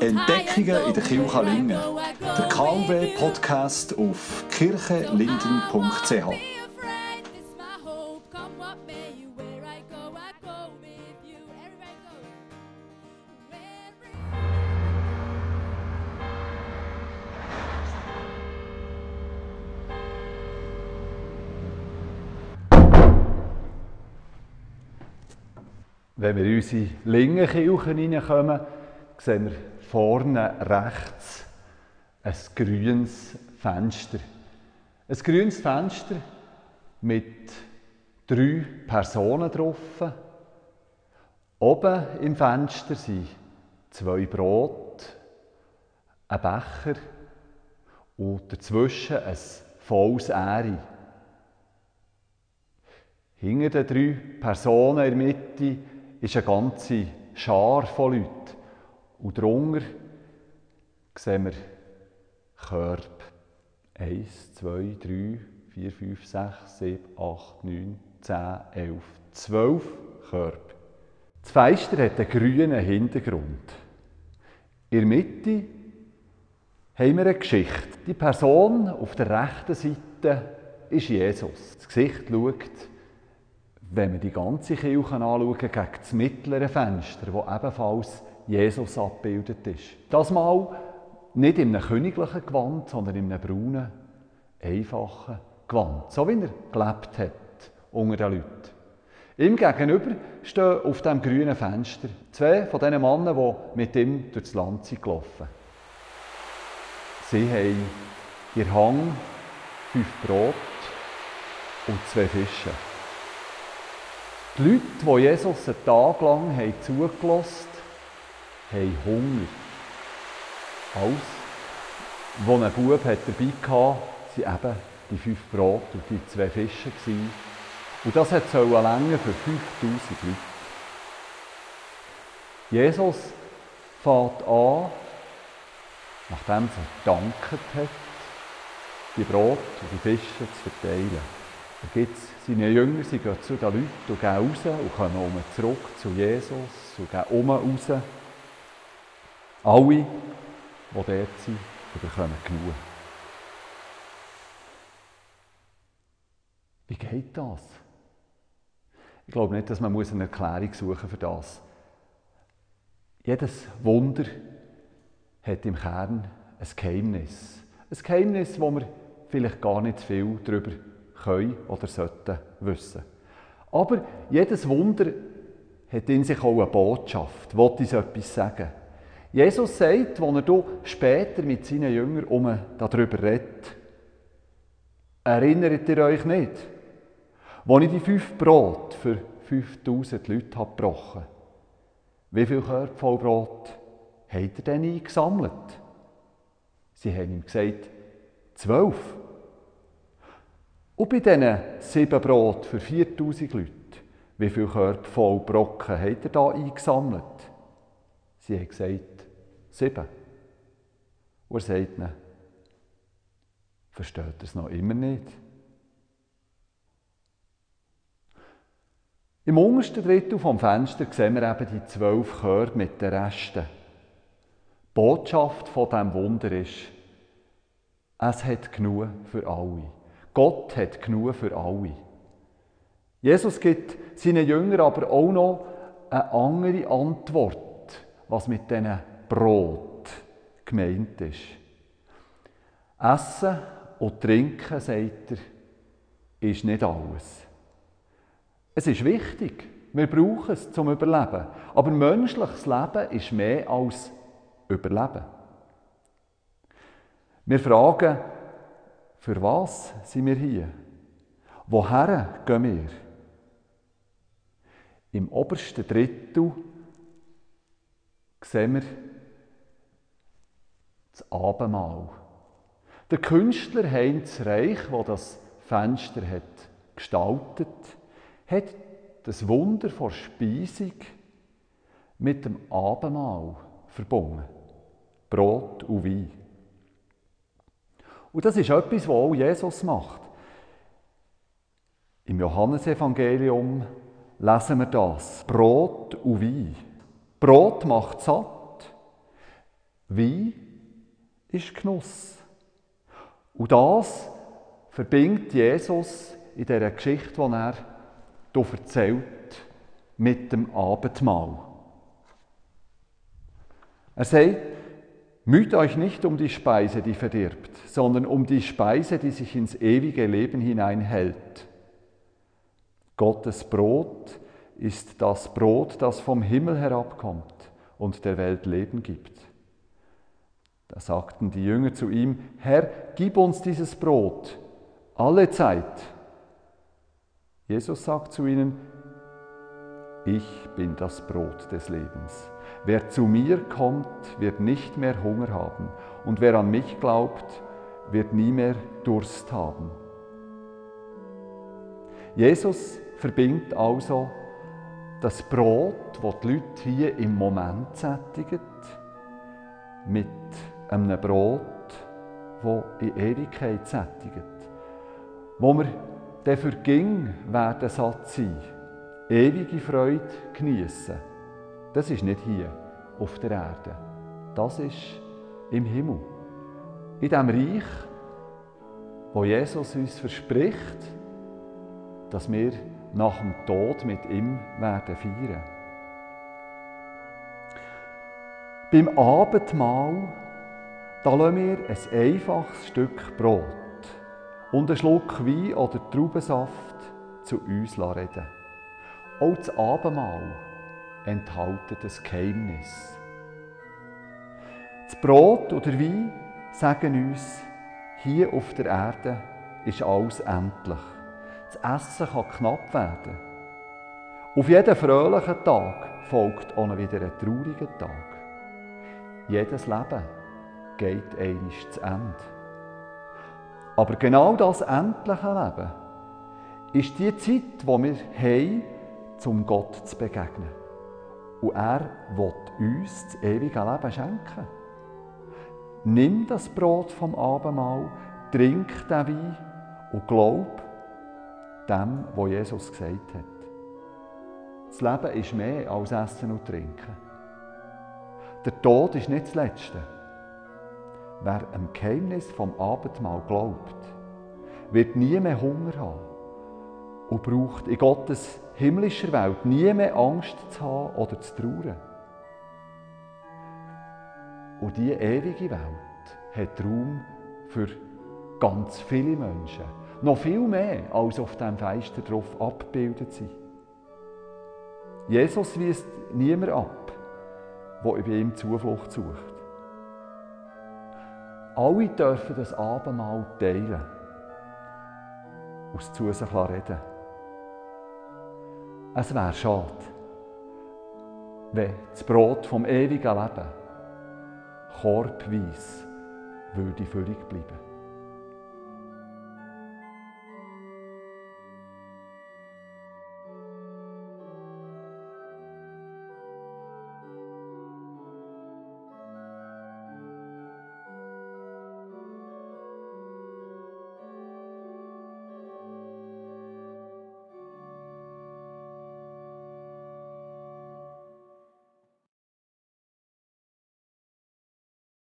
Entdeckungen in der Kirche Lingen. Der KW-Podcast auf kirchenlinden.ch. Wenn wir in unsere Lingenkirche hineinkommen, sehen wir vorne rechts ein grünes Fenster. Ein grünes Fenster mit drei Personen drauf. Oben im Fenster sind zwei Brot, ein Becher und dazwischen ein volles Ähre. Hinter den drei Personen in der Mitte ist eine ganze Schar von Leuten. Und darunter sehen wir Körbe. 1, 2, 3, 4, 5, 6, 7, 8, 9, 10, 11, 12 Körbe. Das Fenster hat einen grünen Hintergrund. In der Mitte haben wir eine Geschichte. Die Person auf der rechten Seite ist Jesus. Das Gesicht schaut wenn wir die ganze Kirche anschauen, gegen das mittlere Fenster, wo ebenfalls Jesus abgebildet ist. Das mal nicht in einem königlichen Gewand, sondern in einem braunen, einfachen Gewand. So wie er gelebt hat unter den Leuten. Ihm gegenüber stehen auf dem grünen Fenster zwei von diesen Männern, die mit ihm durchs Land sind gelaufen. Sie haben ihr Hang fünf Brot und zwei Fische. Die Leute, die Jesus einen Tag lang zugelassen haben, Hunger. Alles, was ein Bub dabei hatte, waren eben die fünf Brot und die zwei Fische. Und das hat so eine Länge für 5000 Leute. Jesus fährt an, nachdem er gedankt hat, die Brot und die Fische zu verteilen. Dann gibt es seine Jünger, sie gehen zu den Leuten und gehen raus und kommen zurück zu Jesus und gehen raus. Alle, die dort sind, bekommen genug. Wie geht das? Ich glaube nicht, dass man eine Erklärung suchen für das. Jedes Wunder hat im Kern ein Geheimnis. Ein Geheimnis, wo wir vielleicht gar nicht viel darüber können oder sollten wissen. Aber jedes Wunder hat in sich auch eine Botschaft, will uns etwas sagen. Jesus sagt, als er später mit seinen Jüngern darüber redet, erinnert ihr euch nicht, als ich die fünf Brot für 5000 Leute habe gebrochen Wie viel Körper voll Brot habt ihr denn eingesammelt? Sie haben ihm gesagt, zwölf. Und bei diesen sieben Brot für 4000 Leute, wie viele Körper voll Brocken hat er da eingesammelt? Sie haben gesagt, sieben. Und er sagt ihnen, versteht er es noch immer nicht? Im untersten Drittel vom Fenster sehen wir eben die zwölf Körbe mit den Resten. Die Botschaft von diesem Wunder ist, es hat genug für alle. Gott hat genug für alle. Jesus gibt seinen Jüngern aber auch noch eine andere Antwort, was mit diesen Brot gemeint ist. Essen und Trinken, sagt er, ist nicht alles. Es ist wichtig, wir brauchen es zum Überleben. Aber menschliches Leben ist mehr als Überleben. Wir fragen, für was sind wir hier? Woher gehen wir? Im obersten Drittel sehen wir das Abendmahl. Der Künstler Heinz Reich, der das Fenster hat gestaltet hat, das Wunder vor Speisung mit dem Abendmahl verbunden. Brot und Wein. Und das ist etwas, was auch Jesus macht. Im Johannesevangelium lesen wir das. Brot und Wein. Brot macht satt, Wein ist Genuss. Und das verbindet Jesus in dieser Geschichte, die er hier erzählt, mit dem Abendmahl. Er sagt, müht euch nicht um die Speise, die verdirbt, sondern um die Speise, die sich ins ewige Leben hineinhält. Gottes Brot ist das Brot, das vom Himmel herabkommt und der Welt Leben gibt. Da sagten die Jünger zu ihm, Herr, gib uns dieses Brot alle Zeit. Jesus sagt zu ihnen, ich bin das Brot des Lebens. Wer zu mir kommt, wird nicht mehr Hunger haben, und wer an mich glaubt, wird nie mehr Durst haben. Jesus verbindet also das Brot, das die Leute hier im Moment sättigen, mit einem Brot, das in Ewigkeit sättigt. Wo wir dafür ging werden satt sein, ewige Freude genießen. Das ist nicht hier auf der Erde. Das ist im Himmel. In dem Reich, wo Jesus uns verspricht, dass wir nach dem Tod mit ihm werden feiern. Beim Abendmahl da lassen wir ein einfaches Stück Brot und einen Schluck Wein oder Traubensaft zu uns reden. Auch das Abendmahl enthält das Geheimnis. Das Brot oder Wein sagen uns, hier auf der Erde ist alles endlich. Das Essen kann knapp werden. Auf jeden fröhlichen Tag folgt auch wieder ein trauriger Tag. Jedes Leben geht einisch zu Ende. Aber genau das endliche Leben ist die Zeit, die wir haben, um Gott zu begegnen. Und er will uns das ewige Leben schenken. Nimm das Brot vom Abendmahl, trink den Wein und glaub dem, was Jesus gesagt hat. Das Leben ist mehr als Essen und Trinken. Der Tod ist nicht das Letzte. Wer am Geheimnis vom Abendmahl glaubt, wird nie mehr Hunger haben und braucht in Gottes himmlischer Welt nie mehr Angst zu haben oder zu trauern. Und diese ewige Welt hat Raum für ganz viele Menschen. Noch viel mehr, als auf dem Feister drauf abgebildet sind. Jesus weist niemand ab, der bei ihm Zuflucht sucht. Alle dürfen das Abendmahl teilen. Aus zu sich reden. Es wäre schade, wenn das Brot vom ewigen Leben korbweise würde völlig bleiben.